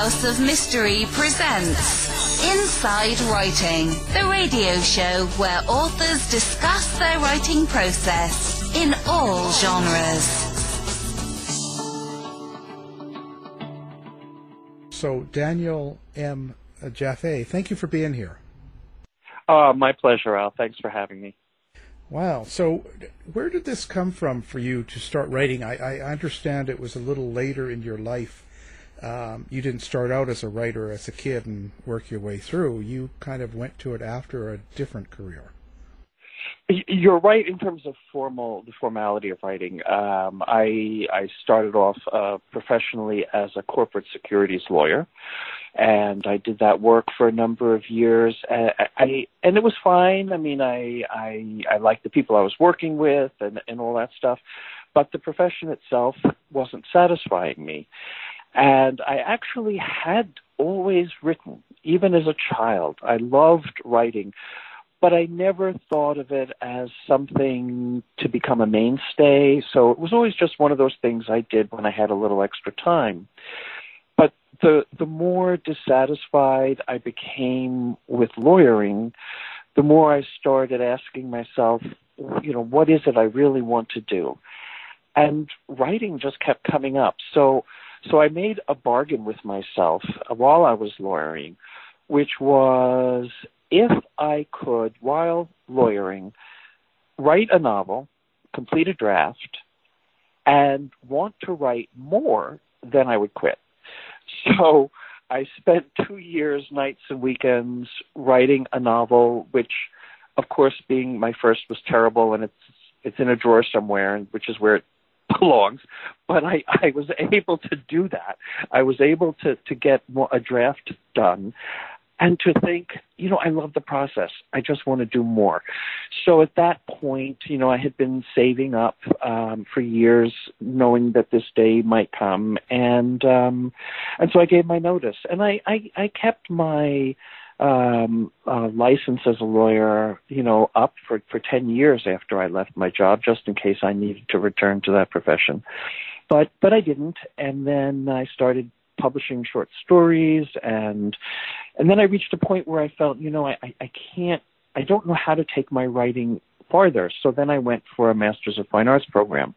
House of Mystery presents Inside Writing, the radio show where authors discuss their writing process in all genres. So, Daniel M. Jaffe, thank you for being here. Uh, my pleasure, Al. Thanks for having me. Wow. So, where did this come from for you to start writing? I, I understand it was a little later in your life. Um, you didn't start out as a writer as a kid and work your way through. You kind of went to it after a different career. You're right in terms of formal the formality of writing. Um, I I started off uh, professionally as a corporate securities lawyer, and I did that work for a number of years. I, I and it was fine. I mean, I I I liked the people I was working with and and all that stuff, but the profession itself wasn't satisfying me. And I actually had always written, even as a child. I loved writing but I never thought of it as something to become a mainstay. So it was always just one of those things I did when I had a little extra time. But the the more dissatisfied I became with lawyering, the more I started asking myself, you know, what is it I really want to do? And writing just kept coming up. So so I made a bargain with myself while I was lawyering, which was if I could, while lawyering, write a novel, complete a draft, and want to write more, then I would quit. So I spent two years, nights and weekends, writing a novel, which, of course, being my first was terrible, and it's it's in a drawer somewhere, and which is where it belongs. But I I was able to do that. I was able to to get more, a draft done, and to think, you know, I love the process. I just want to do more. So at that point, you know, I had been saving up um, for years, knowing that this day might come, and um, and so I gave my notice, and I I, I kept my um, uh, license as a lawyer, you know, up for for ten years after I left my job, just in case I needed to return to that profession. But but I didn't, and then I started publishing short stories and and then I reached a point where I felt, you know, I, I can't I don't know how to take my writing farther. So then I went for a Masters of Fine Arts program.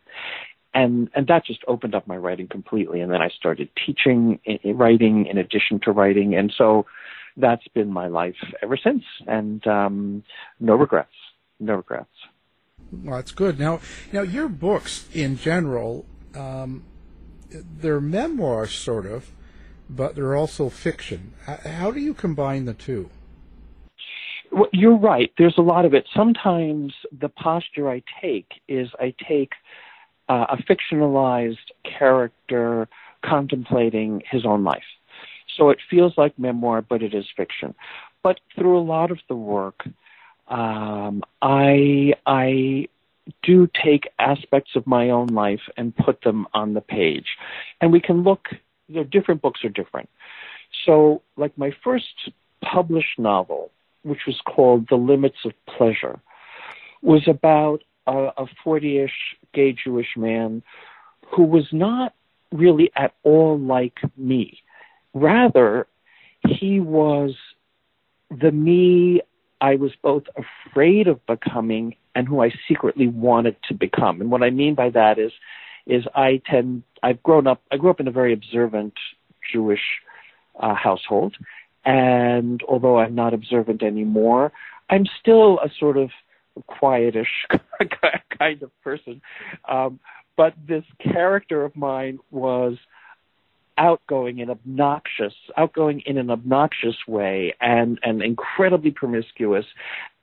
And and that just opened up my writing completely. And then I started teaching writing in addition to writing. And so that's been my life ever since. And um, no regrets. No regrets. Well, that's good. Now, now your books in general, um, they're memoirs, sort of, but they're also fiction. How do you combine the two? Well, you're right. There's a lot of it. Sometimes the posture I take is I take uh, a fictionalized character contemplating his own life. So it feels like memoir, but it is fiction. But through a lot of the work, um, I I do take aspects of my own life and put them on the page. And we can look, you different books are different. So, like my first published novel, which was called The Limits of Pleasure, was about a 40 ish gay Jewish man who was not really at all like me. Rather, he was the me I was both afraid of becoming and who I secretly wanted to become. And what I mean by that is, is I tend, I've grown up, I grew up in a very observant Jewish uh, household. And although I'm not observant anymore, I'm still a sort of quietish kind of person. Um, but this character of mine was outgoing and obnoxious, outgoing in an obnoxious way, and and incredibly promiscuous,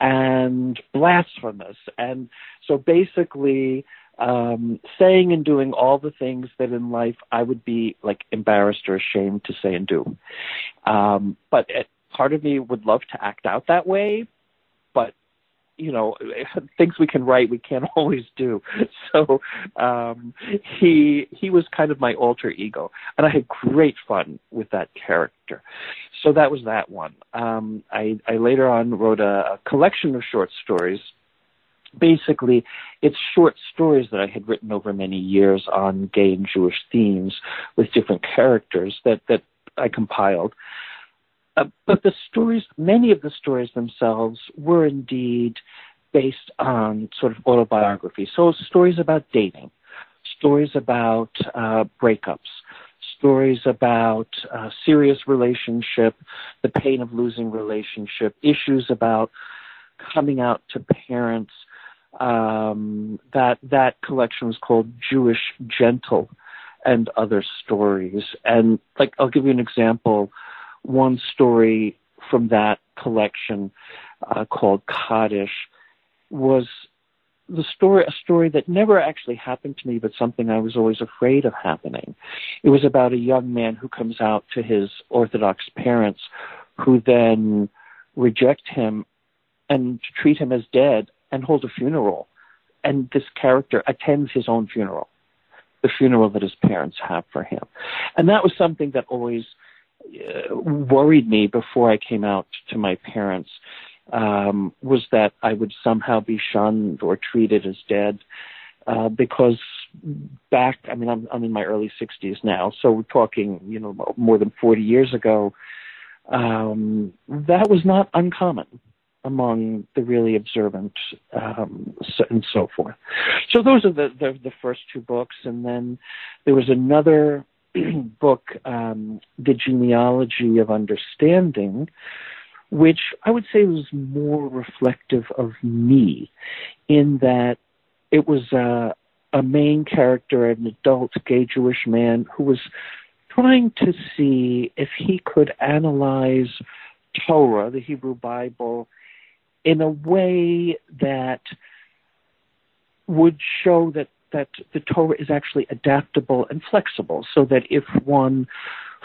and blasphemous, and so basically um, saying and doing all the things that in life I would be like embarrassed or ashamed to say and do. Um, but it, part of me would love to act out that way, you know things we can write we can't always do. So um he he was kind of my alter ego and i had great fun with that character. So that was that one. Um i i later on wrote a, a collection of short stories. Basically it's short stories that i had written over many years on gay and jewish themes with different characters that that I compiled. Uh, but the stories, many of the stories themselves, were indeed based on sort of autobiography. So stories about dating, stories about uh, breakups, stories about uh, serious relationship, the pain of losing relationship, issues about coming out to parents. Um, that that collection was called Jewish Gentle and other stories. And like I'll give you an example. One story from that collection uh, called Kaddish was the story a story that never actually happened to me but something I was always afraid of happening. It was about a young man who comes out to his orthodox parents who then reject him and treat him as dead and hold a funeral and this character attends his own funeral the funeral that his parents have for him and that was something that always worried me before I came out to my parents um, was that I would somehow be shunned or treated as dead. Uh, because back, I mean, I'm, I'm in my early 60s now, so we're talking, you know, more than 40 years ago. Um, that was not uncommon among the really observant um, and so forth. So those are the, the, the first two books, and then there was another book, um, The Genealogy of Understanding, which I would say was more reflective of me in that it was a, a main character, an adult gay Jewish man who was trying to see if he could analyze Torah, the Hebrew Bible, in a way that would show that that the Torah is actually adaptable and flexible, so that if one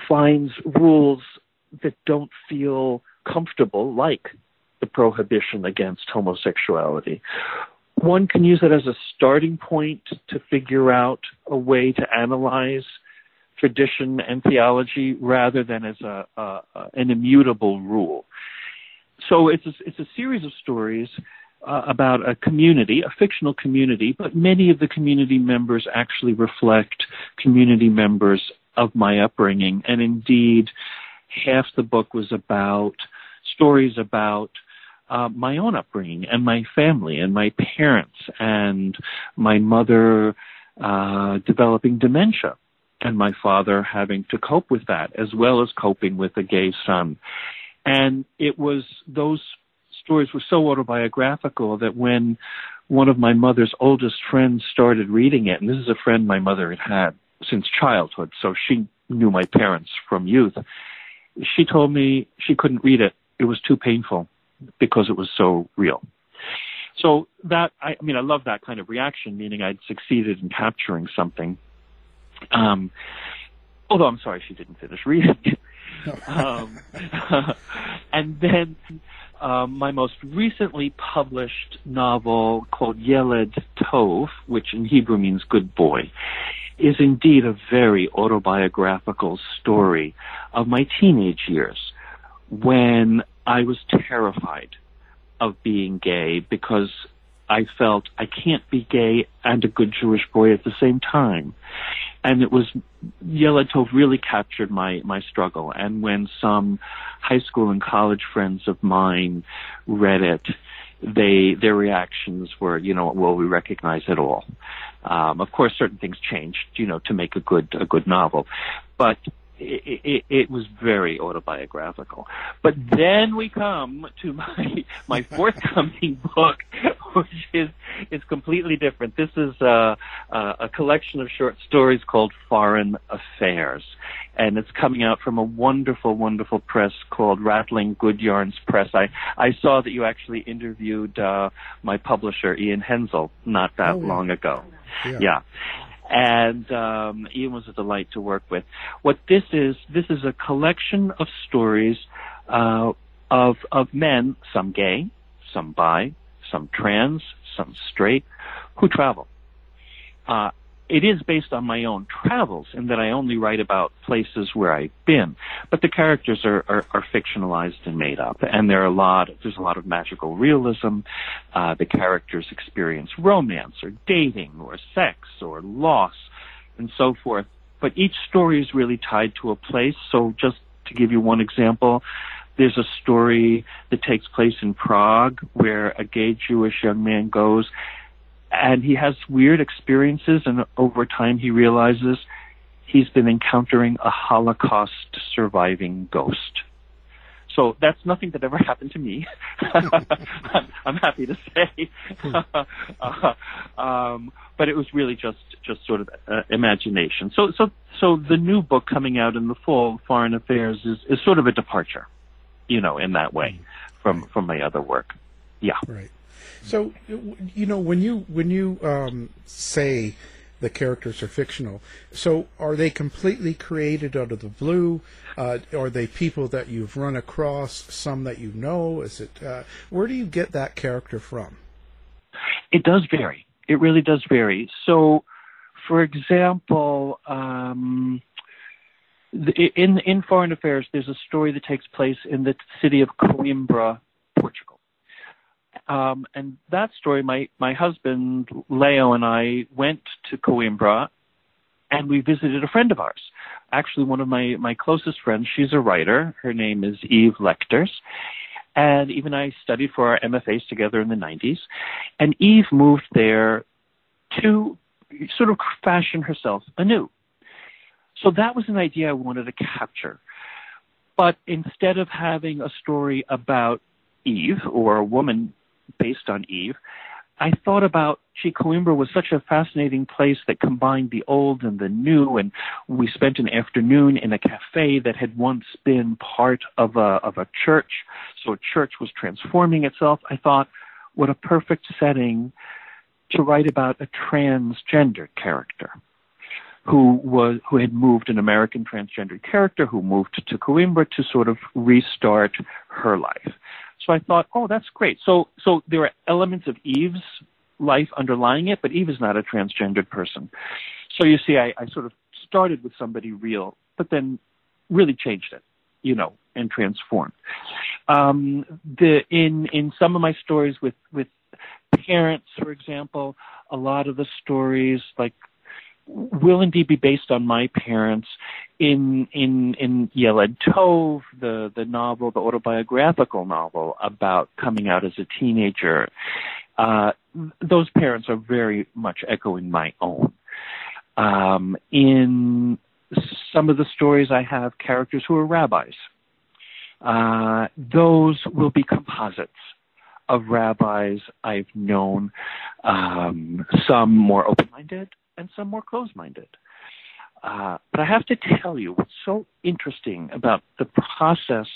finds rules that don't feel comfortable, like the prohibition against homosexuality. One can use it as a starting point to figure out a way to analyze tradition and theology rather than as a, a, an immutable rule. So it's a, it's a series of stories uh, about a community, a fictional community, but many of the community members actually reflect community members of my upbringing, and indeed, half the book was about stories about uh, my own upbringing and my family and my parents and my mother uh, developing dementia and my father having to cope with that as well as coping with a gay son. And it was those stories were so autobiographical that when one of my mother's oldest friends started reading it, and this is a friend my mother had had since childhood, so she knew my parents from youth. She told me she couldn't read it it was too painful because it was so real. So that I, I mean, I love that kind of reaction, meaning I'd succeeded in capturing something. Um, although I'm sorry she didn't finish reading it. um, and then um, my most recently published novel called Yeled Tov, which in Hebrew means good boy, is indeed a very autobiographical story of my teenage years when I was terrified of being gay because I felt I can't be gay and a good Jewish boy at the same time. And it was Yeled Tov really captured my my struggle. And when some high school and college friends of mine read it, they their reactions were, you know, well, we recognize it all. Um, of course, certain things changed, you know, to make a good a good novel, but it, it, it, was very autobiographical. But then we come to my my forthcoming book, which is is completely different. This is a, a collection of short stories called Foreign Affairs, and it's coming out from a wonderful, wonderful press called Rattling Good Yarns Press. I I saw that you actually interviewed uh, my publisher Ian Henzel not that oh, long ago. yeah. yeah and um, Ian was a delight to work with. What this is, this is a collection of stories uh, of of men, some gay, some bi, some trans, some straight, who travel. Uh, it is based on my own travels in that I only write about places where I've been, but the characters are, are, are fictionalized and made up, and there are a lot. There's a lot of magical realism. Uh, the characters experience romance or dating or sex or loss and so forth. But each story is really tied to a place, so just to give you one example, there's a story that takes place in Prague where a gay Jewish young man goes and he has weird experiences and over time he realizes he's been encountering a Holocaust surviving ghost. So that's nothing that ever happened to me. I'm happy to say, uh, um, but it was really just just sort of uh, imagination. So so so the new book coming out in the fall, Foreign Affairs, is is sort of a departure, you know, in that way from from my other work. Yeah. Right. So you know when you when you um, say the characters are fictional. So are they completely created out of the blue? Uh, are they people that you've run across? Some that you know? Is it uh, where do you get that character from? It does vary. It really does vary. So, for example, um, in in Foreign Affairs, there's a story that takes place in the city of Coimbra, Portugal. Um, and that story, my, my husband, Leo, and I went to Coimbra and we visited a friend of ours. Actually, one of my, my closest friends, she's a writer. Her name is Eve Lecters. And Eve and I studied for our MFAs together in the 90s. And Eve moved there to sort of fashion herself anew. So that was an idea I wanted to capture. But instead of having a story about Eve or a woman based on Eve, I thought about gee, Coimbra was such a fascinating place that combined the old and the new, and we spent an afternoon in a cafe that had once been part of a of a church. So a church was transforming itself. I thought, what a perfect setting to write about a transgender character who was who had moved an American transgender character who moved to Coimbra to sort of restart her life. So I thought, oh, that's great. So so there are elements of Eve's life underlying it, but Eve is not a transgendered person. So you see, I, I sort of started with somebody real, but then really changed it, you know, and transformed. Um, the in in some of my stories with with parents, for example, a lot of the stories like will indeed be based on my parents in in in Yeled Tov, the the novel, the autobiographical novel about coming out as a teenager. Uh, those parents are very much echoing my own. Um, in some of the stories, I have characters who are rabbis. Uh, those will be composites of rabbis I've known, um, some more open minded, and some more closed minded. Uh, but I have to tell you what's so interesting about the process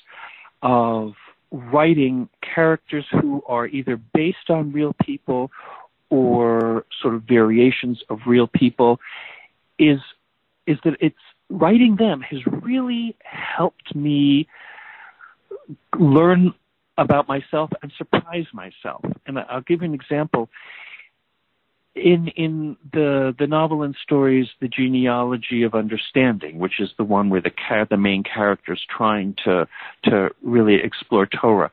of writing characters who are either based on real people or sort of variations of real people is is that it's writing them has really helped me learn about myself and surprise myself. And I'll give you an example in in the the novel and stories, the genealogy of understanding, which is the one where the car, the main character is trying to to really explore Torah.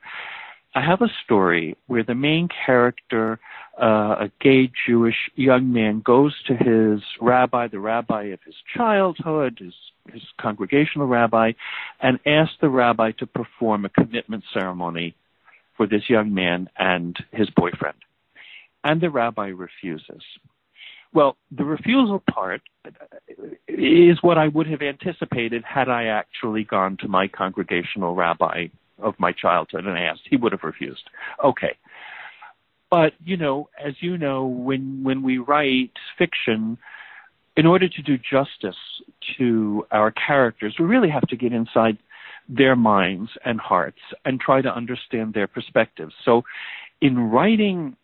I have a story where the main character, uh, a gay Jewish young man, goes to his rabbi, the rabbi of his childhood, his his congregational rabbi, and asks the rabbi to perform a commitment ceremony for this young man and his boyfriend and the rabbi refuses. Well, the refusal part is what I would have anticipated had I actually gone to my congregational rabbi of my childhood and asked. He would have refused. Okay. But, you know, as you know, when, when we write fiction, in order to do justice to our characters, we really have to get inside their minds and hearts and try to understand their perspectives. So in writing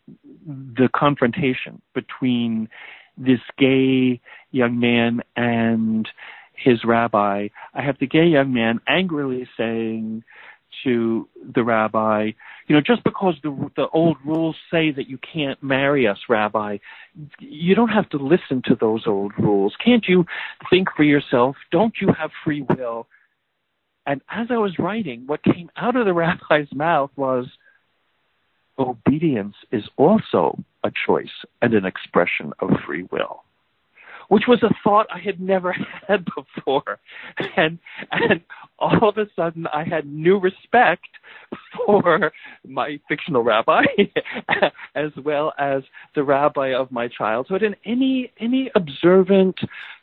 the confrontation between this gay young man and his rabbi, I have the gay young man angrily saying to the rabbi, you know, just because the the old rules say that you can't marry us, rabbi, you don't have to listen to those old rules. Can't you think for yourself? Don't you have free will? And as I was writing, what came out of the rabbi's mouth was, obedience is also a choice and an expression of free will, which was a thought I had never had before. And, and all of a sudden I had new respect for my fictional rabbi as well as the rabbi of my childhood and any any observant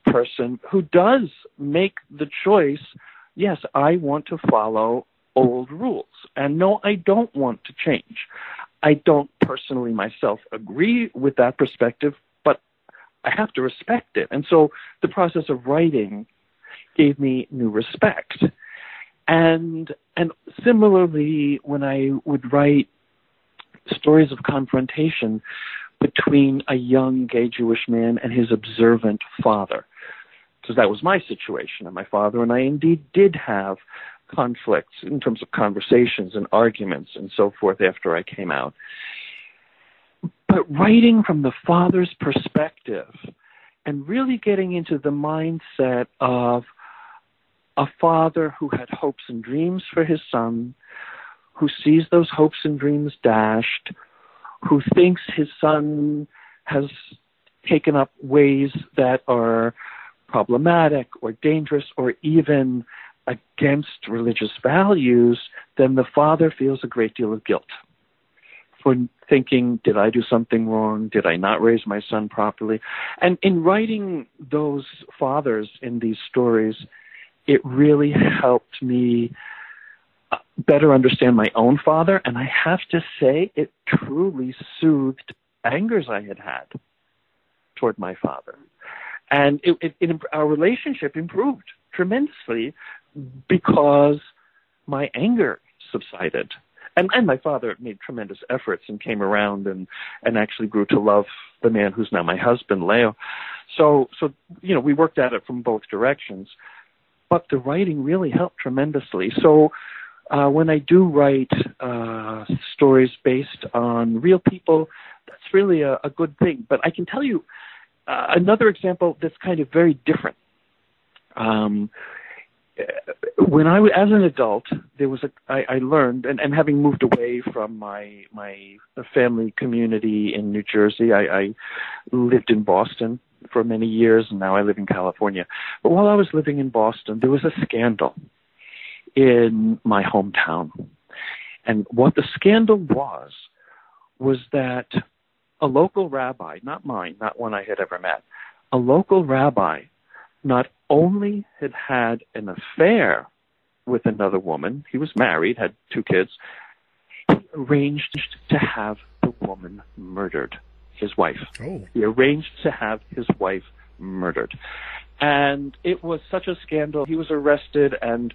person who does make the choice yes I want to follow old rules. And no I don't want to change. I don't personally myself agree with that perspective but I have to respect it. And so the process of writing gave me new respect. And and similarly, when I would write stories of confrontation between a young gay Jewish man and his observant father, because that was my situation, and my father and I indeed did have conflicts in terms of conversations and arguments and so forth after I came out. But writing from the father's perspective and really getting into the mindset of a father who had hopes and dreams for his son, who sees those hopes and dreams dashed, who thinks his son has taken up ways that are problematic or dangerous or even against religious values, then the father feels a great deal of guilt for thinking, did I do something wrong? Did I not raise my son properly? And in writing those fathers in these stories, it really helped me uh, better understand my own father. And I have to say, it truly soothed angers I had had toward my father. And it, it, it, our relationship improved tremendously because my anger subsided. And, and my father made tremendous efforts and came around and, and actually grew to love the man who's now my husband, Leo. So, so, you know, we worked at it from both directions but the writing really helped tremendously. So uh, when I do write uh, stories based on real people, that's really a, a good thing. But I can tell you uh, another example that's kind of very different. Um, when I was as an adult, there was a I, I learned, and, and having moved away from my my family community in New Jersey, I, I lived in Boston for many years, and now I live in California. But while I was living in Boston, there was a scandal in my hometown. And what the scandal was, was that a local rabbi, not mine, not one I had ever met, a local rabbi not only had had an affair with another woman, he was married, had two kids, he arranged to have the woman murdered his wife. Oh. He arranged to have his wife murdered. And it was such a scandal. He was arrested and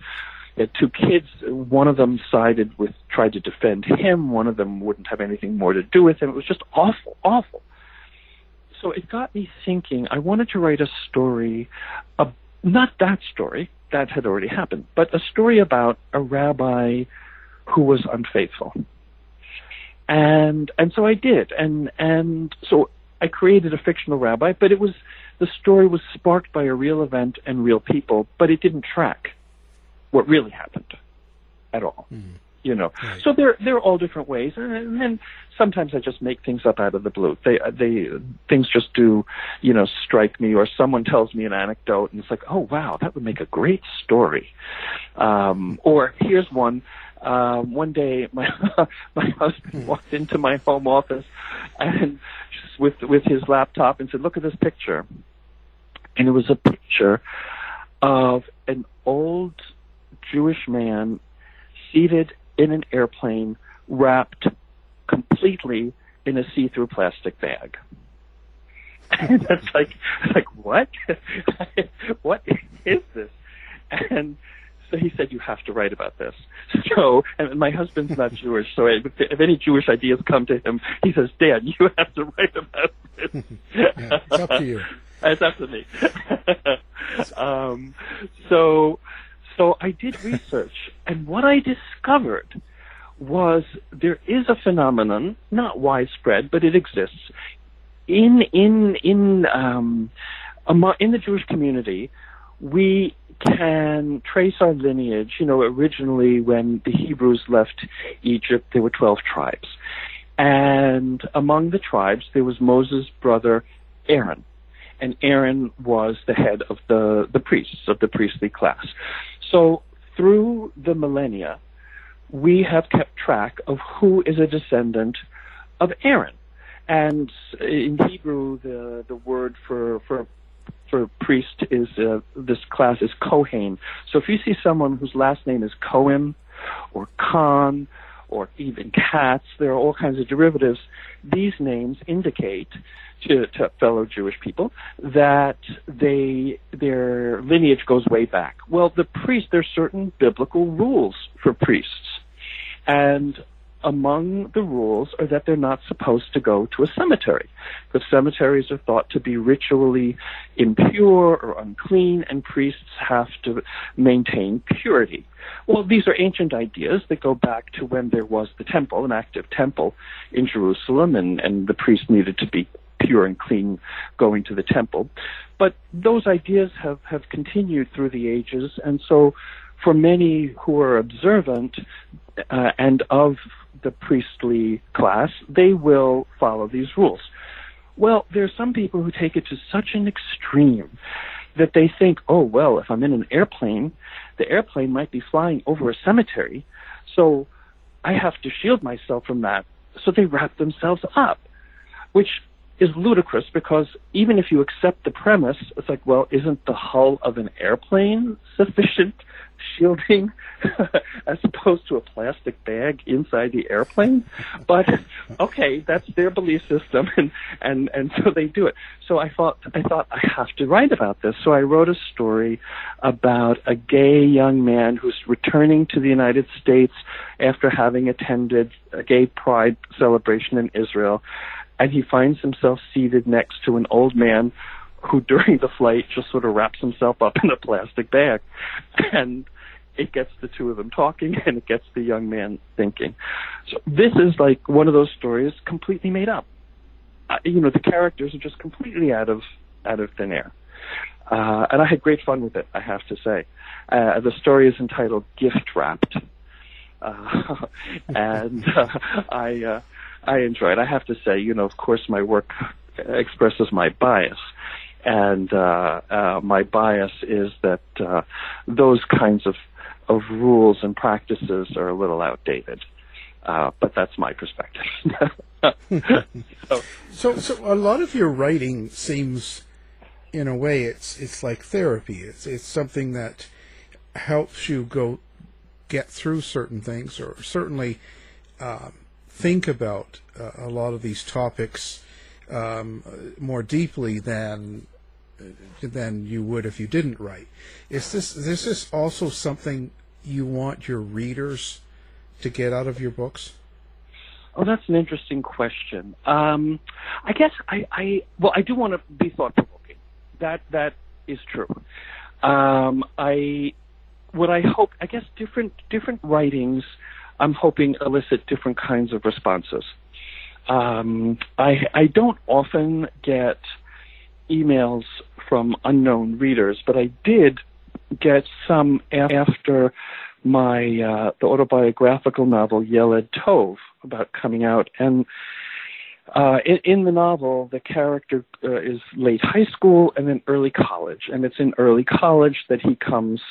had two kids. One of them sided with, tried to defend him. One of them wouldn't have anything more to do with him. It was just awful, awful. So it got me thinking. I wanted to write a story, uh, not that story, that had already happened, but a story about a rabbi who was unfaithful and and so I did, and and so I created a fictional rabbi, but it was the story was sparked by a real event and real people, but it didn't track what really happened at all. Mm. You know, right. so there there are all different ways, and, then sometimes I just make things up out of the blue. They they things just do, you know, strike me, or someone tells me an anecdote, and it's like, oh wow, that would make a great story. Um, or here's one uh, one day my my husband hmm. walked into my home office and just with with his laptop and said, "Look at this picture," and it was a picture of an old Jewish man seated in an airplane, wrapped completely in a see-through plastic bag. And that's like, like what? what is this? And so he said, "You have to write about this." So, and my husband's not Jewish, so if, if any Jewish ideas come to him, he says, "Dad, you have to write about this." yeah, it's up to you. It's up to me. um, so, so I did research, and what I discovered was there is a phenomenon, not widespread, but it exists in in in um, in the Jewish community. We can trace our lineage, you know, originally when the Hebrews left Egypt, there were 12 tribes. And among the tribes, there was Moses' brother Aaron. And Aaron was the head of the, the priests, of the priestly class. So through the millennia, we have kept track of who is a descendant of Aaron. And in Hebrew, the, the word for, for for priest is uh, this class is Kohen. So if you see someone whose last name is Cohen or Kahn or even Katz. there are all kinds of derivatives. These names indicate to, to fellow Jewish people that they their lineage goes way back. Well, the priest there's certain biblical rules for priests, and among the rules are that they're not supposed to go to a cemetery because cemeteries are thought to be ritually impure or unclean and priests have to maintain purity. Well, these are ancient ideas that go back to when there was the temple, an active temple in Jerusalem, and, and the priest needed to be pure and clean going to the temple. But those ideas have, have continued through the ages, and so for many who are observant uh, and of the priestly class, they will follow these rules. Well, there are some people who take it to such an extreme that they think, oh, well, if I'm in an airplane, the airplane might be flying over a cemetery, so I have to shield myself from that. So they wrap themselves up, which is ludicrous because even if you accept the premise, it's like, well, isn't the hull of an airplane sufficient shielding as opposed to a plastic bag inside the airplane. But okay, that's their belief system, and and and so they do it. So I thought I thought I have to write about this. So I wrote a story about a gay young man who's returning to the United States after having attended a gay pride celebration in Israel, and he finds himself seated next to an old man who during the flight just sort of wraps himself up in a plastic bag and it gets the two of them talking and it gets the young man thinking. So this is like one of those stories completely made up. Uh, you know, the characters are just completely out of out of thin air. Uh, and I had great fun with it, I have to say. Uh, the story is entitled Gift Wrapped. Uh, and uh, I uh, I enjoy it. I have to say, you know, of course, my work expresses my bias, and uh, uh, my bias is that uh, those kinds of of rules and practices are a little outdated. Uh, but that's my perspective. so, so, a lot of your writing seems, in a way, it's it's like therapy. It's it's something that helps you go get through certain things, or certainly um, think about uh, a lot of these topics um, more deeply than than you would if you didn't write. Is this is also something you want your readers to get out of your books? Oh, that's an interesting question. Um, I guess I, I well, I do want to be thought provoking. That that is true. Um, I what I hope, I guess, different different writings. I'm hoping elicit different kinds of responses. Um, I I don't often get emails from unknown readers, but I did get some after my uh, the autobiographical novel Yeled Tov about coming out, and uh, in, in the novel the character uh, is late high school and then early college, and it's in early college that he comes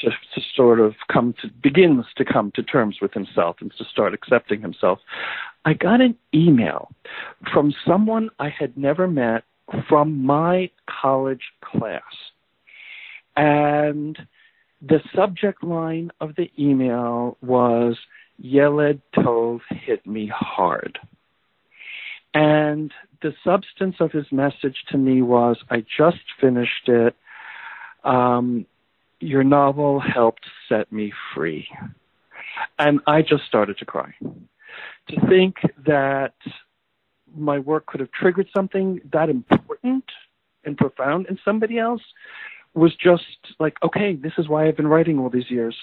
to, to sort of come to begins to come to terms with himself and to start accepting himself. I got an email from someone I had never met from my college class. And the subject line of the email was Yeled Tov hit me hard. And the substance of his message to me was I just finished it. Um, your novel helped set me free. And I just started to cry. To think that my work could have triggered something that important and profound in somebody else was just like, okay, this is why I've been writing all these years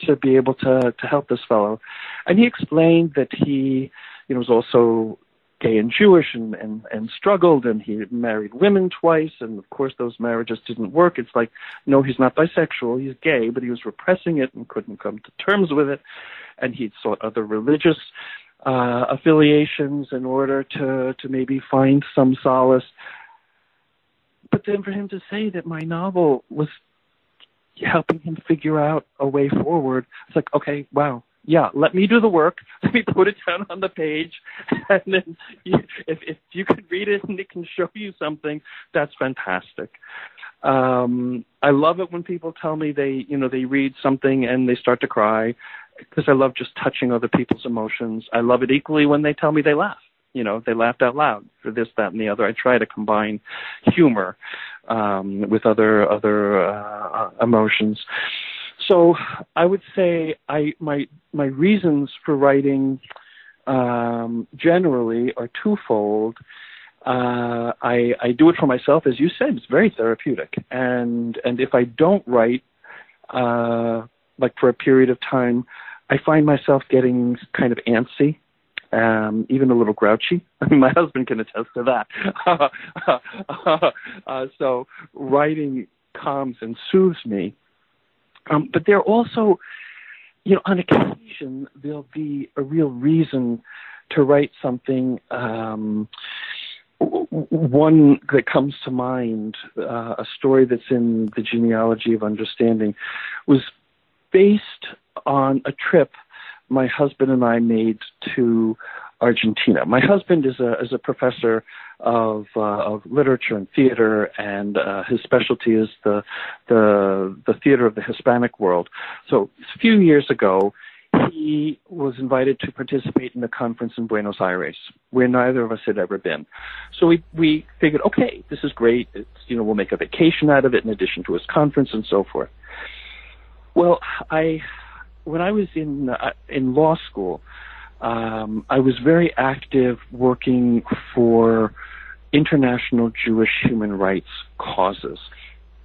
to be able to to help this fellow. And he explained that he, you know, was also gay and Jewish and, and, and struggled and he married women twice and of course those marriages didn't work. It's like, no, he's not bisexual, he's gay, but he was repressing it and couldn't come to terms with it. And he'd sought other religious uh, affiliations in order to to maybe find some solace. But then for him to say that my novel was helping him figure out a way forward. It's like, okay, wow, yeah, let me do the work. Let me put it down on the page, and then you, if if you can read it and it can show you something, that's fantastic. Um, I love it when people tell me they, you know, they read something and they start to cry because I love just touching other people's emotions. I love it equally when they tell me they laugh. You know, they laughed out loud for this, that, and the other. I try to combine humor um, with other other uh, emotions. So I would say I my my reasons for writing um, generally are twofold. Uh, I, I do it for myself, as you said. It's very therapeutic, and and if I don't write, uh, like for a period of time, I find myself getting kind of antsy, um, even a little grouchy. My husband can attest to that. uh, so writing calms and soothes me. Um, but there also, you know, on occasion there'll be a real reason to write something. Um, one that comes to mind, uh, a story that's in the genealogy of understanding, was based on a trip my husband and I made to Argentina. My husband is a is a professor of uh, of literature and theater, and uh, his specialty is the the the theater of the Hispanic world. So a few years ago, he was invited to participate in a conference in Buenos Aires, where neither of us had ever been. So we we figured, okay, this is great. It's you know we'll make a vacation out of it in addition to his conference and so forth. Well, I when I was in uh, in law school, um, I was very active working for international Jewish human rights causes.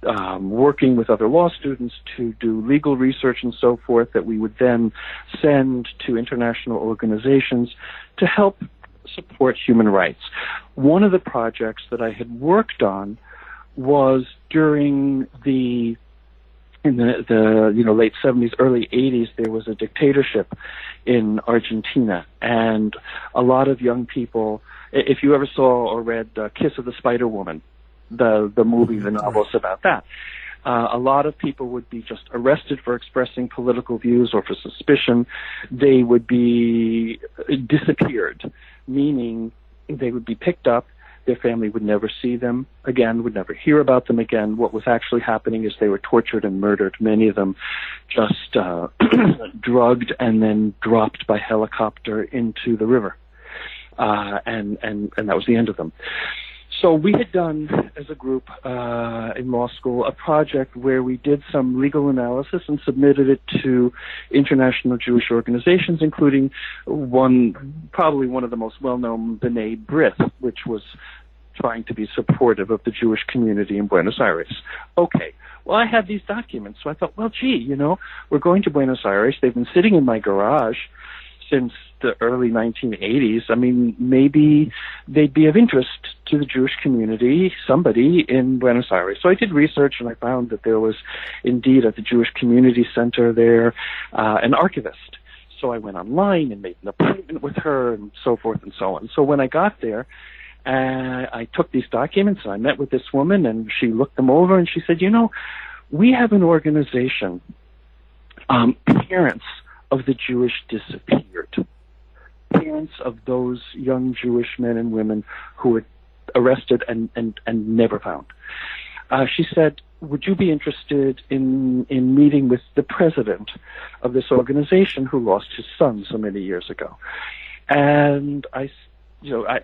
Um, working with other law students to do legal research and so forth that we would then send to international organizations to help support human rights. One of the projects that I had worked on was during the in the, the you know late 70s early 80s there was a dictatorship in Argentina. And a lot of young people if you ever saw or read uh, Kiss of the Spider Woman the the movie the novels about that uh, a lot of people would be just arrested for expressing political views or for suspicion. They would be disappeared meaning they would be picked up their family would never see them again, would never hear about them again. What was actually happening is they were tortured and murdered, many of them just uh, drugged and then dropped by helicopter into the river. Uh, and, and, and that was the end of them. So we had done, as a group uh, in law school, a project where we did some legal analysis and submitted it to international Jewish organizations, including one, probably one of the most well-known, B'nai B'rith, which was trying to be supportive of the Jewish community in Buenos Aires. Okay, well, I had these documents, so I thought, well, gee, you know, we're going to Buenos Aires. They've been sitting in my garage since the early 1980s. I mean, maybe they'd be of interest to the Jewish community, somebody in Buenos Aires. So I did research and I found that there was indeed at the Jewish Community Center there uh, an archivist. So I went online and made an appointment with her and so forth and so on. So when I got there, uh, I took these documents and I met with this woman and she looked them over and she said, you know, we have an organization, um, parents of the Jewish disappeared, parents of those young Jewish men and women who were arrested and, and, and never found. Uh, she said, would you be interested in, in meeting with the president of this organization who lost his son so many years ago? And I you know, I,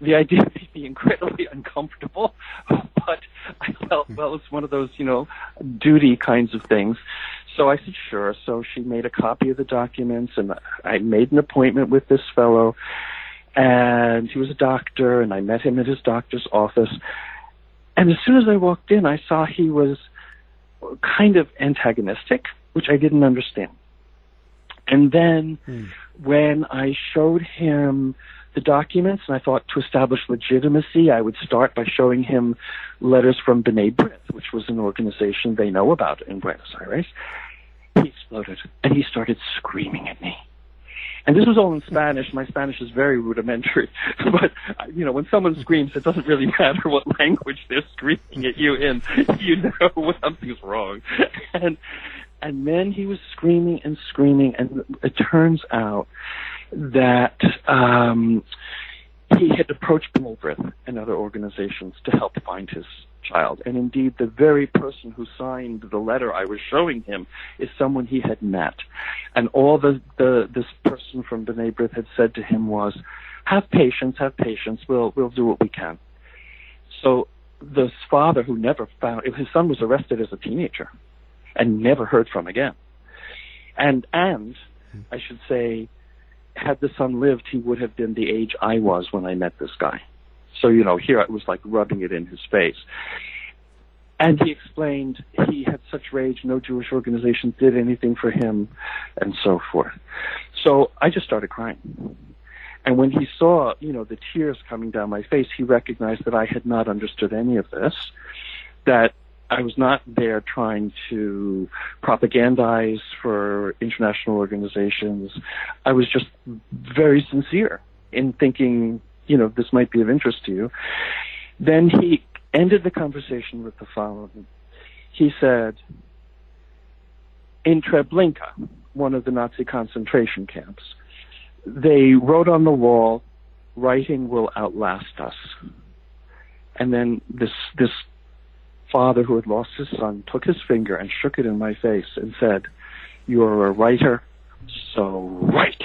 the idea made me incredibly uncomfortable, but I felt, well, it's one of those, you know, duty kinds of things. So I said, sure. So she made a copy of the documents and I made an appointment with this fellow and he was a doctor and I met him at his doctor's office. And as soon as I walked in, I saw he was kind of antagonistic, which I didn't understand. And then hmm. when I showed him the documents, and I thought to establish legitimacy, I would start by showing him letters from B'nai B'rith, which was an organization they know about in Buenos Aires. He exploded, and he started screaming at me. And this was all in Spanish. My Spanish is very rudimentary, but you know, when someone screams, it doesn't really matter what language they're screaming at you in. You know something's wrong. And and then he was screaming and screaming, and it turns out that um, he had approached B'nai and other organizations to help find his child. And indeed, the very person who signed the letter I was showing him is someone he had met. And all the, the this person from B'nai B'rith had said to him was, "Have patience, have patience. We'll we'll do what we can." So this father, who never found his son, was arrested as a teenager and never heard from again. And and I should say, had the son lived, he would have been the age I was when I met this guy. So you know, here it was like rubbing it in his face. And he explained he had such rage, no Jewish organization did anything for him, and so forth. So I just started crying. And when he saw, you know, the tears coming down my face, he recognized that I had not understood any of this, that I was not there trying to propagandize for international organizations. I was just very sincere in thinking, you know, this might be of interest to you. Then he ended the conversation with the following. He said, in Treblinka, one of the Nazi concentration camps, they wrote on the wall, writing will outlast us. And then this, this father who had lost his son took his finger and shook it in my face and said, You're a writer, so write.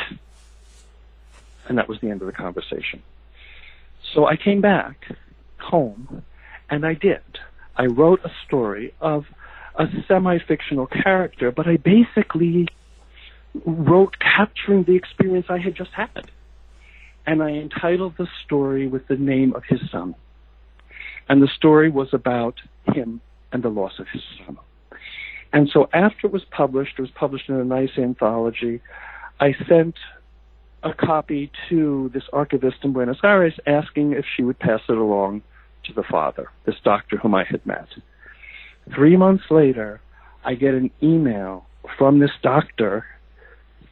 And that was the end of the conversation. So I came back home and I did. I wrote a story of a semi fictional character, but I basically wrote capturing the experience I had just had. And I entitled the story with the name of his son. And the story was about him and the loss of his son. And so after it was published, it was published in a nice anthology. I sent a copy to this archivist in Buenos Aires asking if she would pass it along to the father, this doctor whom I had met. Three months later, I get an email from this doctor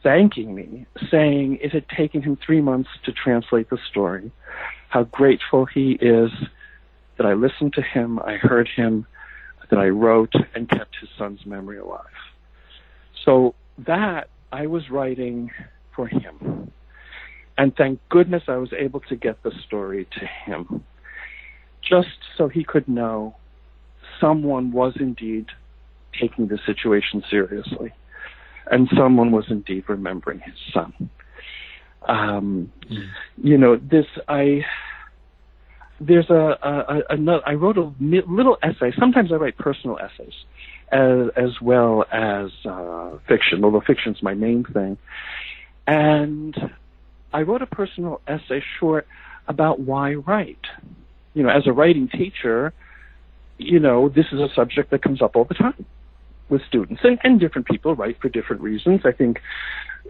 thanking me, saying it had taken him three months to translate the story, how grateful he is that I listened to him, I heard him, that I wrote and kept his son's memory alive. So that I was writing for him. And thank goodness I was able to get the story to him, just so he could know someone was indeed taking the situation seriously, and someone was indeed remembering his son. Um, mm. You know, this I there's a, a, a, a I wrote a little essay. Sometimes I write personal essays as, as well as uh, fiction, although fiction's my main thing. And I wrote a personal essay short about why write. You know, as a writing teacher, you know, this is a subject that comes up all the time with students, and, and different people write for different reasons. I think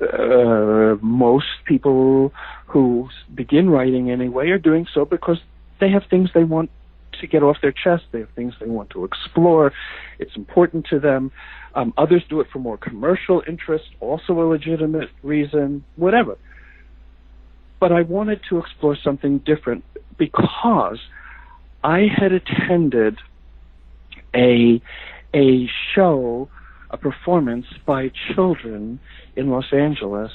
uh, most people who begin writing anyway are doing so because they have things they want to get off their chest. They have things they want to explore. It's important to them. Um, others do it for more commercial interest, also a legitimate reason, whatever. But I wanted to explore something different because I had attended a a show, a performance by children in Los Angeles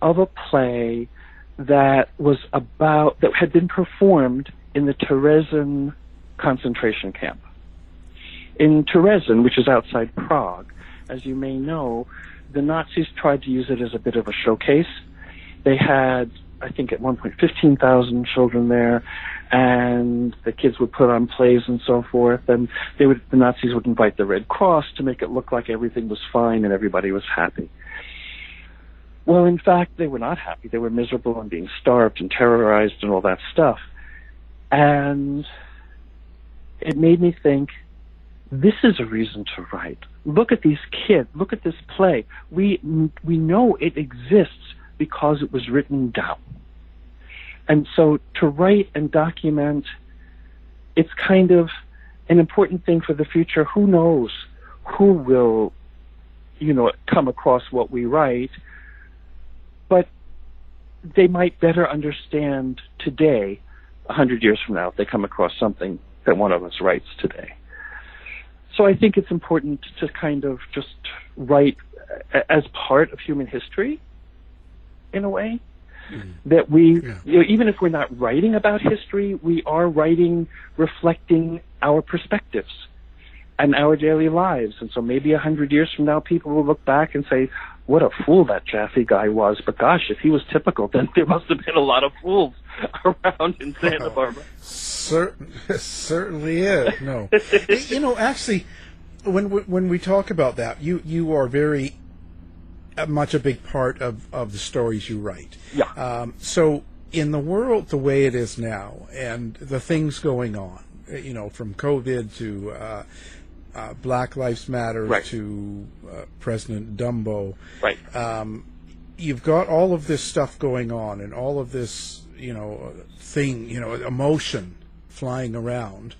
of a play that was about that had been performed in the Terezin concentration camp. In Terezin, which is outside Prague, as you may know, the Nazis tried to use it as a bit of a showcase. They had, I think, at one point, 15,000 children there, and the kids would put on plays and so forth. And they would, the Nazis would invite the Red Cross to make it look like everything was fine and everybody was happy. Well, in fact, they were not happy. They were miserable and being starved and terrorized and all that stuff. And it made me think, this is a reason to write. Look at these kids. Look at this play. We we know it exists because it was written down. And so to write and document, it's kind of an important thing for the future. Who knows who will, you know, come across what we write. But they might better understand today, a hundred years from now, if they come across something that one of us writes today. So I think it's important to kind of just write as part of human history, in a way. Mm. That we, yeah. you know, even if we're not writing about history, we are writing reflecting our perspectives and our daily lives. And so maybe a hundred years from now, people will look back and say, what a fool that Jaffe guy was. But gosh, if he was typical, then there must have been a lot of fools around in Santa Barbara. Certain, certainly is. No, you know, actually, when we, when we talk about that, you you are very uh, much a big part of of the stories you write. Yeah. Um, so in the world the way it is now, and the things going on, you know, from COVID to uh, uh, Black Lives Matter right. to uh, President Dumbo. Right. Um, you've got all of this stuff going on, and all of this, you know, thing, you know, emotion flying around.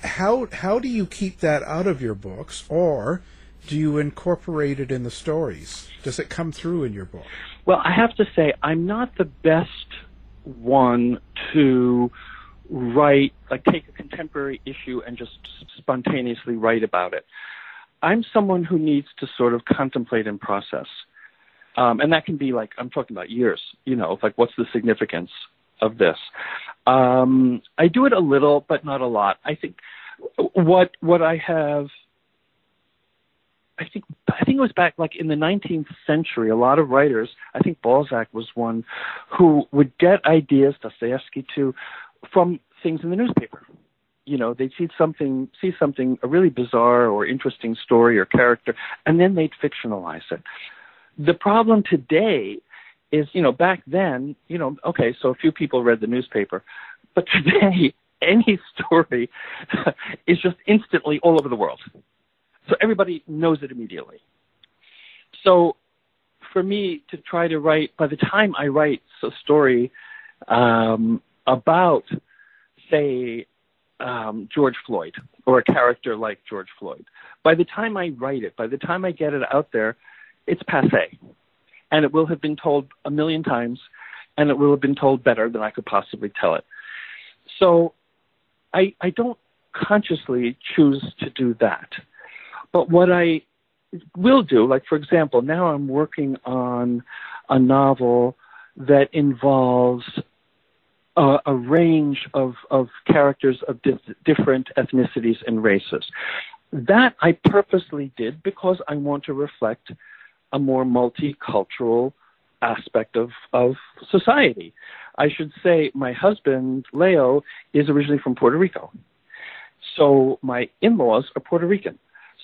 How how do you keep that out of your books, or do you incorporate it in the stories? Does it come through in your book? Well, I have to say, I'm not the best one to write, like take a contemporary issue and just spontaneously write about it. I'm someone who needs to sort of contemplate and process. Um, and that can be like, I'm talking about years, you know, like what's the significance of this? Um, I do it a little, but not a lot. I think what, what I have, I think, I think it was back like in the 19th century, a lot of writers, I think Balzac was one who would get ideas, Dostoevsky too, from things in the newspaper. You know, they'd see something, see something, a really bizarre or interesting story or character, and then they'd fictionalize it. The problem today is, you know, back then, you know, okay, so a few people read the newspaper, but today, any story is just instantly all over the world. So everybody knows it immediately. So for me to try to write, by the time I write a story, um, about, say, um, George Floyd or a character like George Floyd. By the time I write it, by the time I get it out there, it's passe. And it will have been told a million times, and it will have been told better than I could possibly tell it. So I, I don't consciously choose to do that. But what I will do, like for example, now I'm working on a novel that involves uh, a range of, of characters of di- different ethnicities and races. That I purposely did because I want to reflect a more multicultural aspect of, of society. I should say my husband, Leo, is originally from Puerto Rico. So my in laws are Puerto Rican.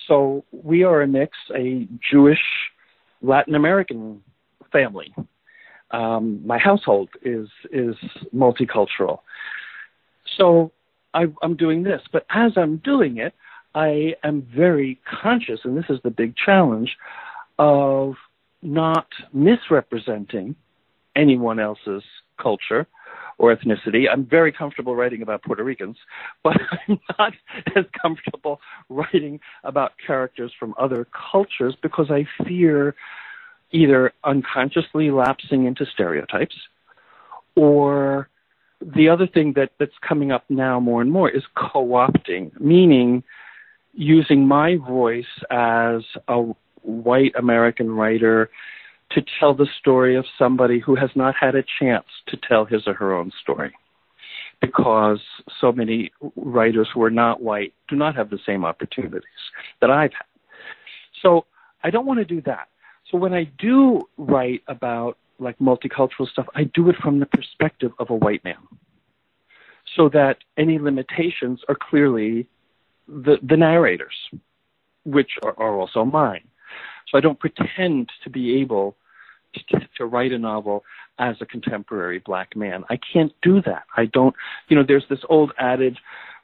So we are a mix, a Jewish Latin American family um, my household is is multicultural. So I, I'm doing this, but as I'm doing it, I am very conscious, and this is the big challenge, of not misrepresenting anyone else's culture or ethnicity. I'm very comfortable writing about Puerto Ricans, but I'm not as comfortable writing about characters from other cultures because I fear either unconsciously lapsing into stereotypes or the other thing that, that's coming up now more and more is co-opting, meaning using my voice as a white American writer to tell the story of somebody who has not had a chance to tell his or her own story. Because so many writers who are not white do not have the same opportunities that I've had. So I don't want to do that. So when I do write about like multicultural stuff, I do it from the perspective of a white man. So that any limitations are clearly the, the narrators, which are, are also mine. So I don't pretend to be able to, to, write a novel as a contemporary black man. I can't do that. I don't, you know, there's this old adage,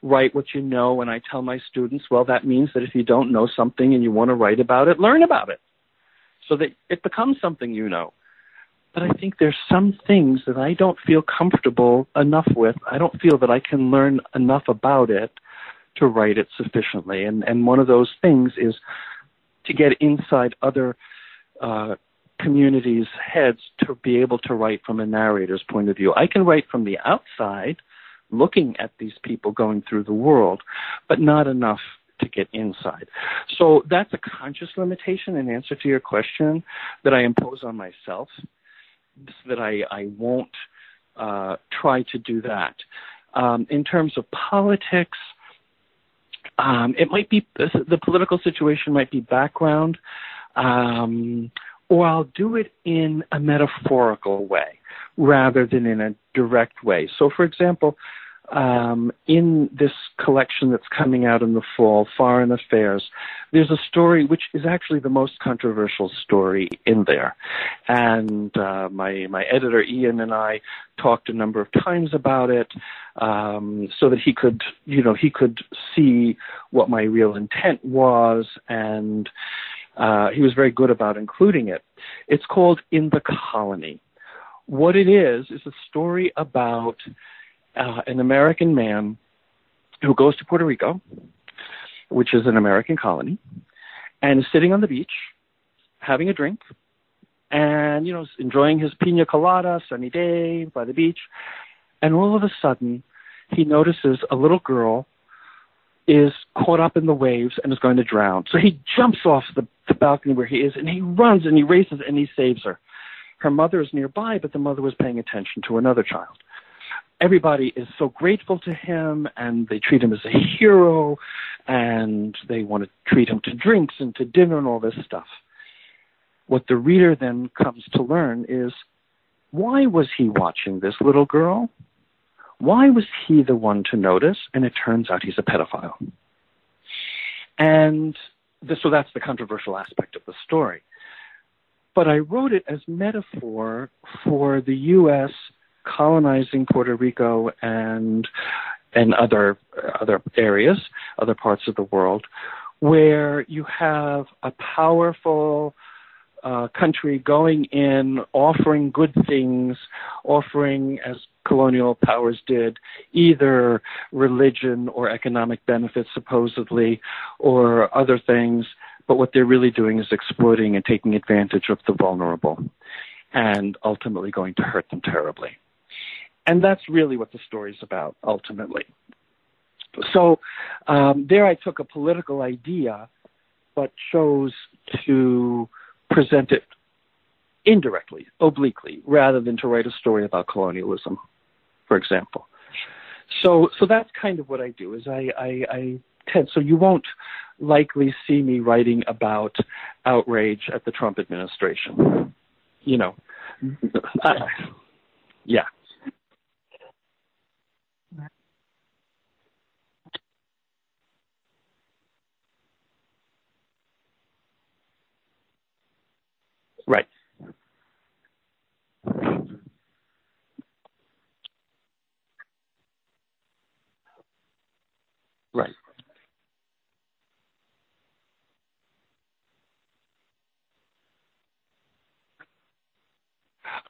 write what you know, and I tell my students, well, that means that if you don't know something and you want to write about it, learn about it so that it becomes something you know. But I think there's some things that I don't feel comfortable enough with. I don't feel that I can learn enough about it to write it sufficiently. And and one of those things is to get inside other uh, communities' heads to be able to write from a narrator's point of view. I can write from the outside, looking at these people going through the world, but not enough to get inside. So that's a conscious limitation in answer to your question that I impose on myself, so that I, I won't uh, try to do that. Um, in terms of politics, um, it might be the political situation might be background, um, or I'll do it in a metaphorical way rather than in a direct way. So, for example, um, in this collection that's coming out in the fall, Foreign Affairs, there's a story which is actually the most controversial story in there. And uh, my my editor Ian and I talked a number of times about it, um, so that he could, you know, he could see what my real intent was, and uh, he was very good about including it. It's called In the Colony. What it is is a story about uh, an American man who goes to Puerto Rico, which is an American colony, and is sitting on the beach having a drink and, you know, enjoying his pina colada, sunny day by the beach. And all of a sudden, he notices a little girl is caught up in the waves and is going to drown. So he jumps off the, the balcony where he is and he runs and he races and he saves her. Her mother is nearby, but the mother was paying attention to another child everybody is so grateful to him and they treat him as a hero and they want to treat him to drinks and to dinner and all this stuff. What the reader then comes to learn is why was he watching this little girl? Why was he the one to notice? And it turns out he's a pedophile. And this, so that's the controversial aspect of the story. But I wrote it as metaphor for the U.S colonizing Puerto Rico and and other other areas, other parts of the world, where you have a powerful uh, country going in, offering good things, offering, as colonial powers did, either religion or economic benefits, supposedly, or other things. But what they're really doing is exploiting and taking advantage of the vulnerable and ultimately going to hurt them terribly. And that's really what the story's about, ultimately. So um, there I took a political idea, but chose to present it indirectly, obliquely, rather than to write a story about colonialism, for example. So, so that's kind of what I do. Is I, I, I tend so you won't likely see me writing about outrage at the Trump administration. You know, uh, yeah. Right. Right.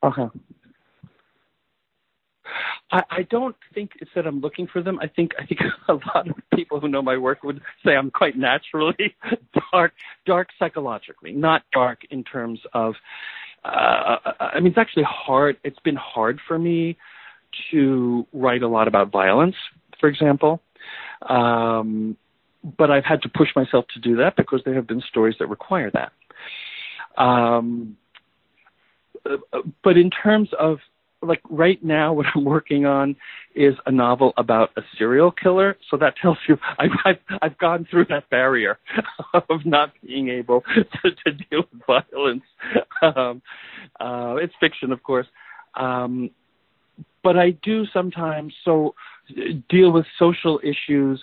Uh-huh. I, I don't think it's that I'm looking for them. I think I think a lot of people who know my work would say I'm quite naturally dark, dark psychologically, not dark in terms of. Uh, I mean, it's actually hard. It's been hard for me to write a lot about violence, for example. Um, but I've had to push myself to do that because there have been stories that require that. Um, uh, but in terms of like right now what i'm working on is a novel about a serial killer. So that tells you i've i've, I've gone through that barrier of not being able to, to deal with violence. Um, uh, it's fiction of course. Um, but i do sometimes so deal with social issues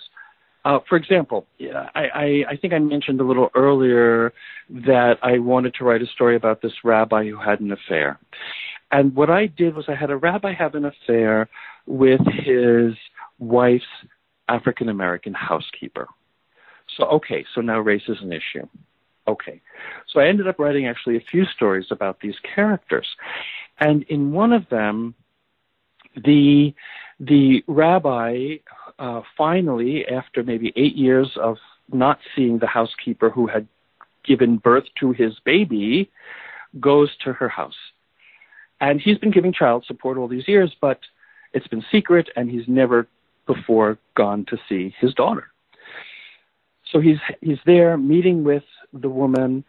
uh, for example, I, I, I, think I mentioned a little earlier that I wanted to write a story about this rabbi who had an affair. And what I did was I had a rabbi have an affair with his wife's African American housekeeper. So, okay, so now race is an issue. Okay. So I ended up writing actually a few stories about these characters. And in one of them, the the rabbi uh, finally, after maybe eight years of not seeing the housekeeper who had given birth to his baby, goes to her house. And he's been giving child support all these years, but it's been secret, and he's never before gone to see his daughter. So he's he's there meeting with the woman,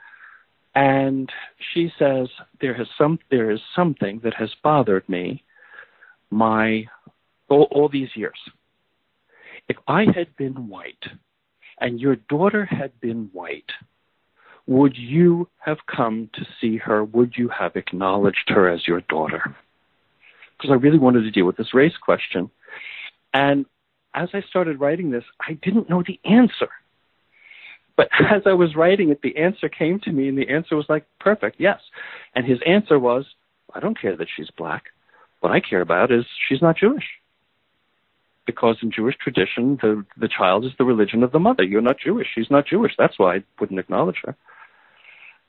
and she says there has some there is something that has bothered me my all, all these years. If I had been white, and your daughter had been white, would you have come to see her? Would you have acknowledged her as your daughter? Because I really wanted to deal with this race question. And as I started writing this, I didn't know the answer. But as I was writing it, the answer came to me, and the answer was like, perfect, yes. And his answer was, I don't care that she's black. What I care about is she's not Jewish. Because in Jewish tradition, the, the child is the religion of the mother. You're not Jewish. She's not Jewish. That's why I wouldn't acknowledge her.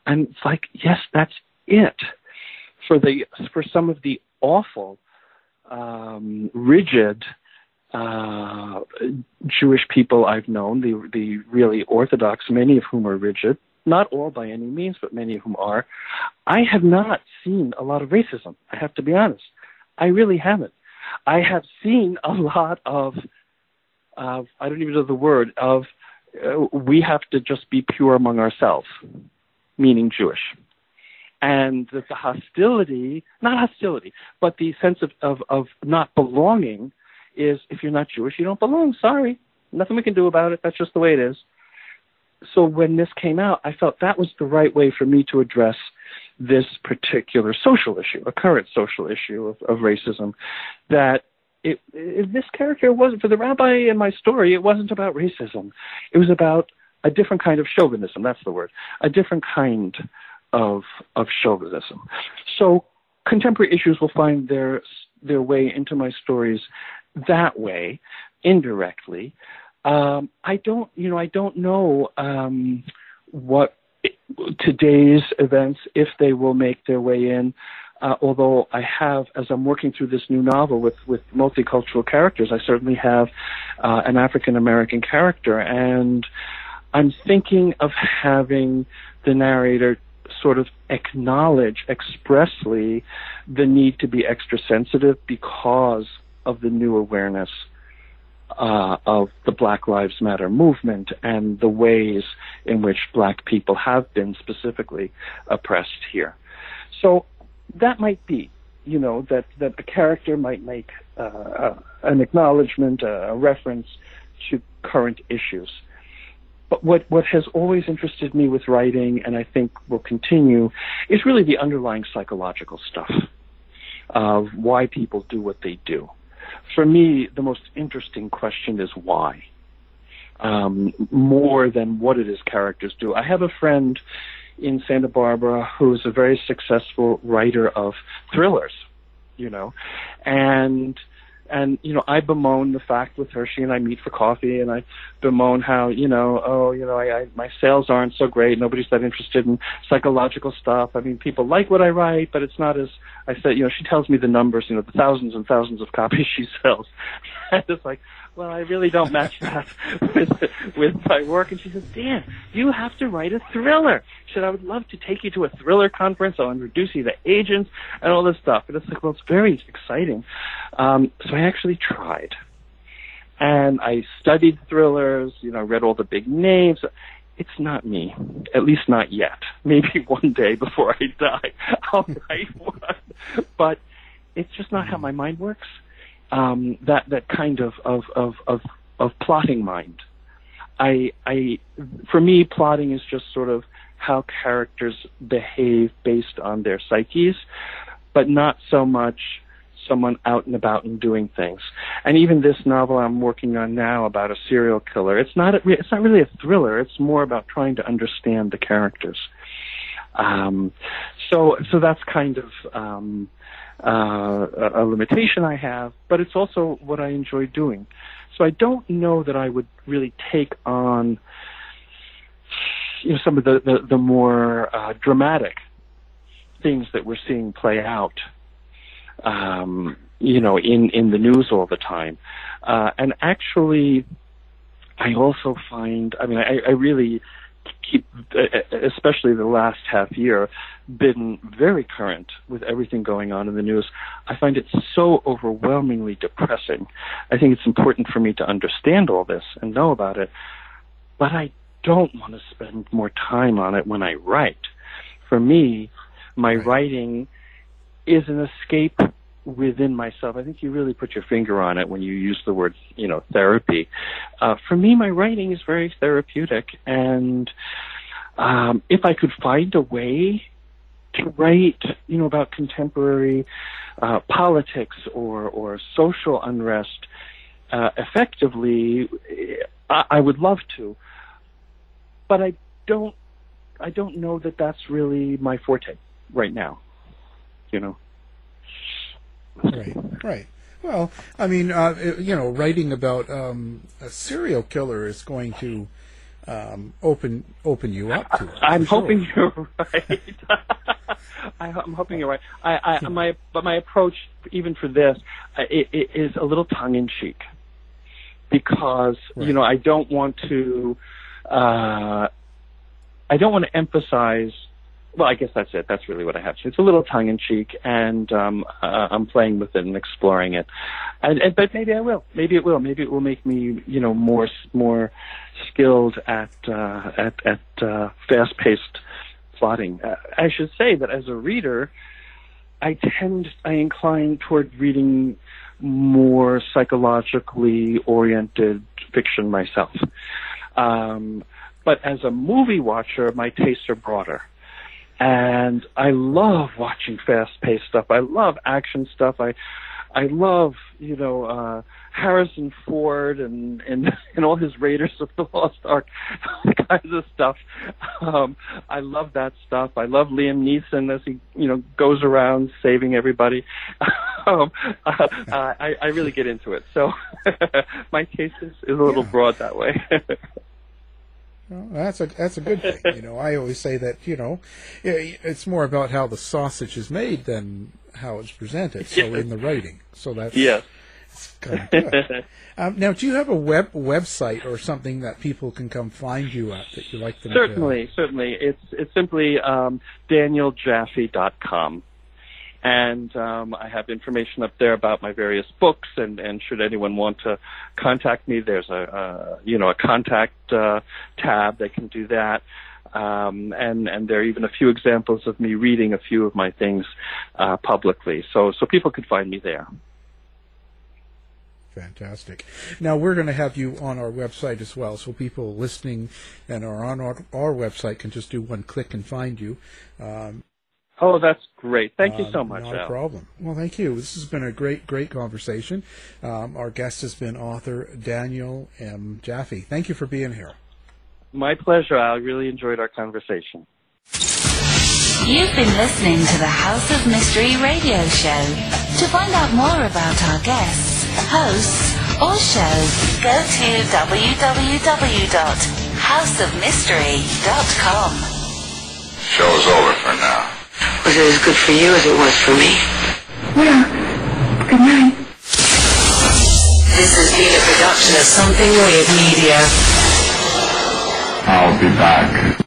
And it's like, yes, that's it. For the for some of the awful, um, rigid uh, Jewish people I've known, the the really Orthodox, many of whom are rigid, not all by any means, but many of whom are. I have not seen a lot of racism. I have to be honest. I really haven't. I have seen a lot of, uh, I don't even know the word of, uh, we have to just be pure among ourselves meaning Jewish. And that the hostility, not hostility, but the sense of, of, of not belonging is if you're not Jewish, you don't belong. Sorry. Nothing we can do about it. That's just the way it is. So when this came out, I felt that was the right way for me to address this particular social issue, a current social issue of, of racism, that it, it, this character wasn't for the rabbi in my story. It wasn't about racism. It was about a different kind of chauvinism. That's the word. A different kind of of chauvinism. So contemporary issues will find their their way into my stories that way, indirectly. Um, I don't, you know, I don't know um, what today's events, if they will make their way in. Uh, although I have, as I'm working through this new novel with, with multicultural characters, I certainly have uh, an African American character, and I'm thinking of having the narrator sort of acknowledge expressly the need to be extra sensitive because of the new awareness uh, of the Black Lives Matter movement and the ways in which black people have been specifically oppressed here. So that might be, you know, that, that a character might make uh, uh an acknowledgement, a reference to current issues. But what, what has always interested me with writing, and I think will continue, is really the underlying psychological stuff of why people do what they do. For me, the most interesting question is why, um, more than what it is characters do. I have a friend in Santa Barbara who's a very successful writer of thrillers, you know, and and you know I bemoan the fact with her. She and I meet for coffee, and I bemoan how you know oh you know I, I my sales aren't so great. Nobody's that interested in psychological stuff. I mean people like what I write, but it's not as I said. You know she tells me the numbers. You know the thousands and thousands of copies she sells. and it's like well, I really don't match that with with my work. And she says, Dan, you have to write a thriller. She said, I would love to take you to a thriller conference. I'll introduce you to agents and all this stuff. And it's like, well, it's very exciting. Um, so I actually tried. And I studied thrillers, you know, read all the big names. It's not me, at least not yet. Maybe one day before I die, I'll write one. But it's just not how my mind works um, that that kind of of, of of of plotting mind. I I for me, plotting is just sort of how characters behave based on their psyches, but not so much someone out and about and doing things. And even this novel I'm working on now about a serial killer, it's not a, it's not really a thriller. It's more about trying to understand the characters. Um, so so that's kind of um, uh, a limitation I have, but it's also what I enjoy doing. So I don't know that I would really take on you know some of the the, the more uh, dramatic things that we're seeing play out. Um, you know, in in the news all the time, uh, and actually, I also find. I mean, I, I really keep, uh, uh, especially the last half year, been very current with everything going on in the news. I find it so overwhelmingly depressing. I think it's important for me to understand all this and know about it, but I don't want to spend more time on it when I write. For me, my right. writing is an escape within myself. I think you really put your finger on it when you use the word, you know, therapy. Uh, for me, my writing is very therapeutic, and um, if I could find a way to write, you know, about contemporary uh, politics or or social unrest uh, effectively, I, I would love to, but I don't. I don't know that that's really my forte right now. You know. Right, right. Well, I mean, uh, you know, writing about um, a serial killer is going to um, open open you up to it. I'm hoping you're right. I, am hoping you're right. I, I, my, but my approach, even for this, uh, it, it is a little tongue in cheek, because right. you know I don't want to, uh, I don't want to emphasize well, I guess that's it. That's really what I have. So it's a little tongue in cheek, and um, uh, I'm playing with it and exploring it. And, and but maybe I will. Maybe it will. Maybe it will make me, you know, more more skilled at uh, at at uh, fast paced plotting. Uh, I should say that as a reader, I tend I incline toward reading more psychologically oriented fiction myself. Um, but as a movie watcher, my tastes are broader and I love watching fast-paced stuff. I love action stuff. I I love you know uh, Harrison Ford and and and all his Raiders of the Lost Ark kinds of stuff. Um, I love that stuff. I love Liam Neeson as he you know goes around saving everybody. um, uh, I I really get into it. So my taste is, is a little yeah. broad that way. Well, that's a that's a good thing. You know, I always say that you know, it's more about how the sausage is made than how it's presented. So in the writing, so that's yeah. Kind of good. um, now, do you have a web website or something that people can come find you at that you like them? Certainly, to... certainly. It's it's simply um, danieljaffe.com and um, I have information up there about my various books. And, and should anyone want to contact me, there's a, you know a contact uh, tab. They can do that. Um, and and there are even a few examples of me reading a few of my things uh, publicly, so so people could find me there. Fantastic. Now we're going to have you on our website as well, so people listening and are on our, our website can just do one click and find you. Um, Oh, that's great. Thank you so um, much. Not Al. a problem. Well, thank you. This has been a great, great conversation. Um, our guest has been author Daniel M. Jaffe. Thank you for being here. My pleasure. I really enjoyed our conversation. You've been listening to the House of Mystery radio show. To find out more about our guests, hosts, or shows, go to www.houseofmystery.com. Show's over for now. Was it as good for you as it was for me? Yeah. good night. This has been a production of Something Weird Media. I'll be back.